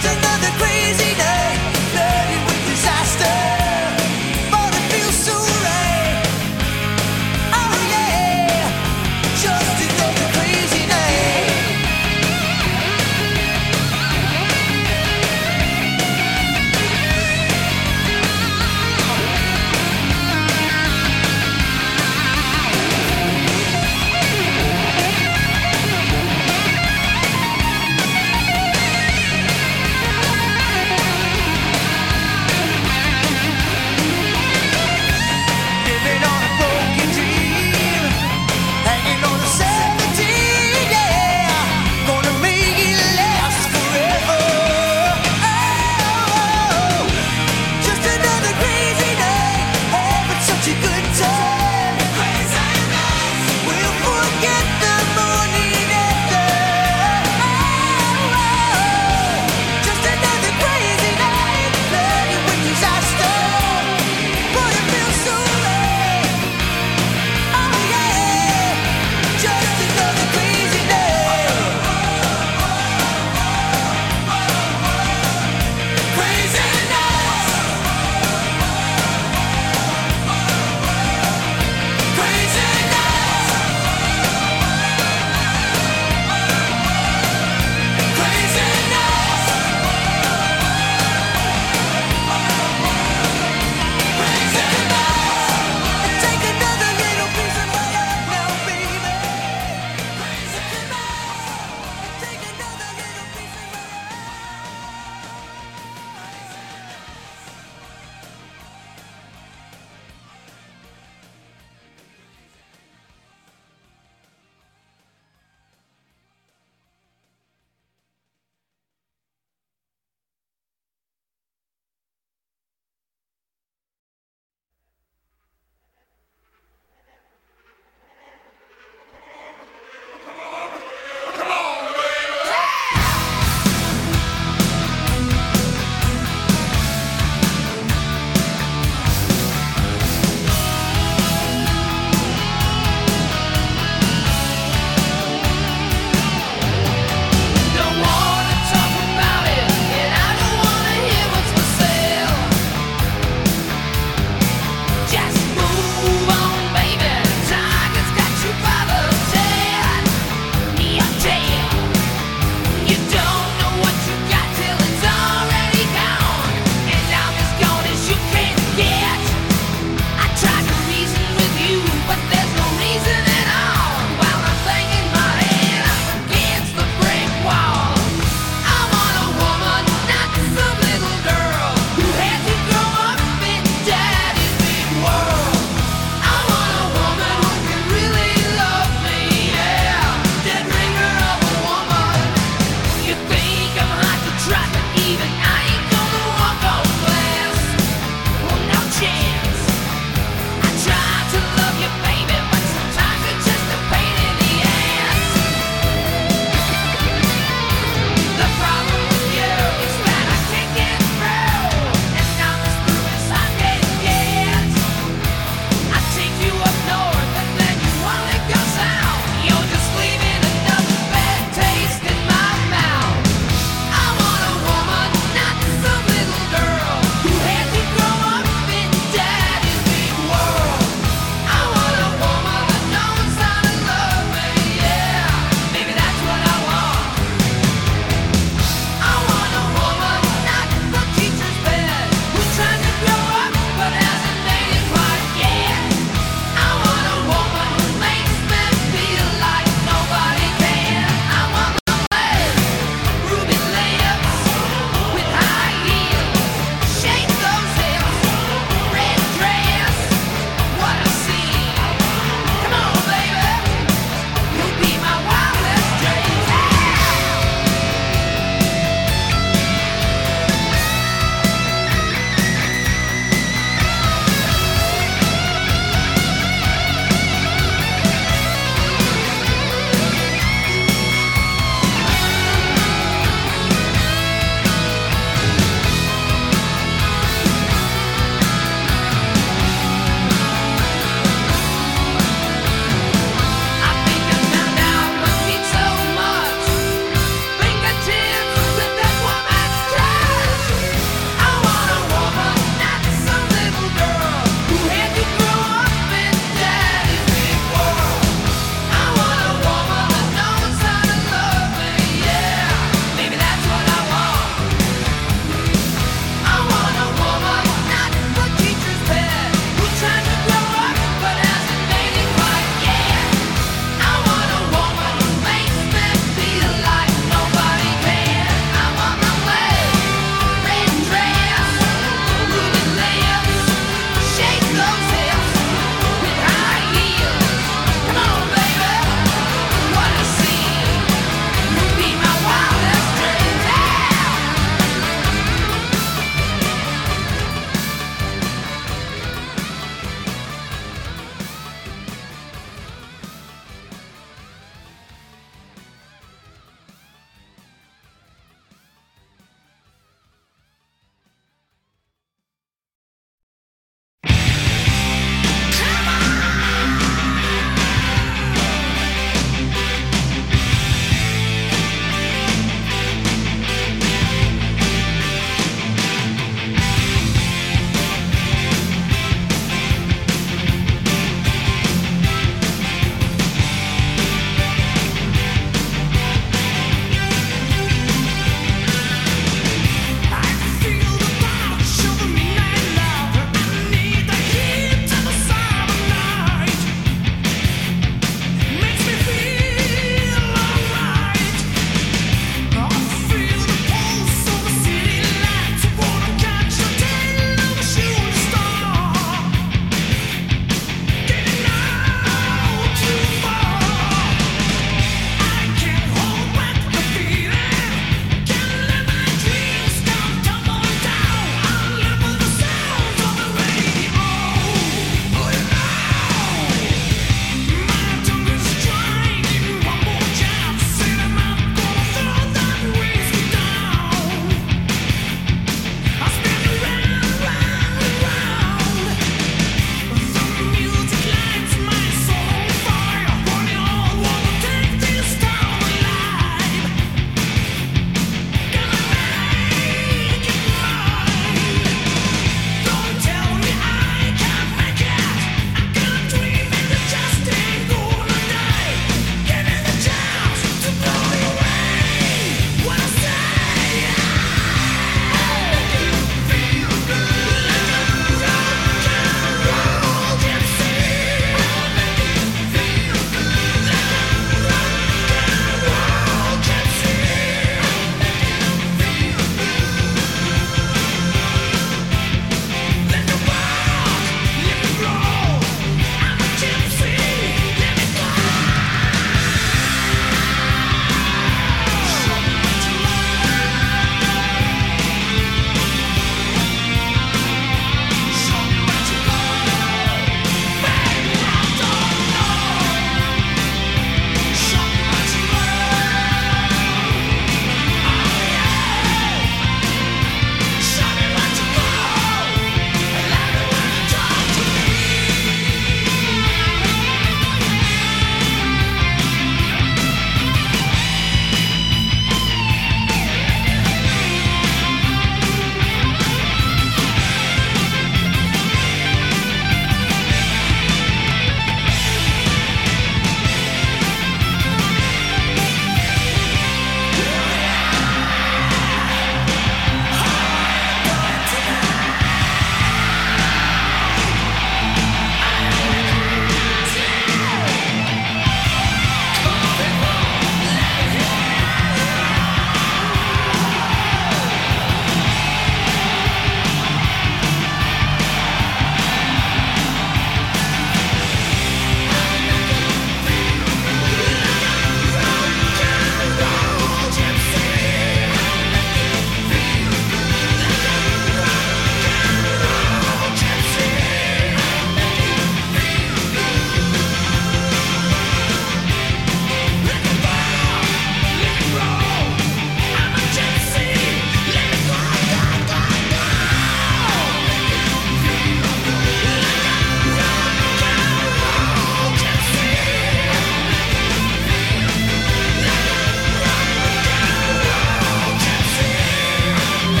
just another.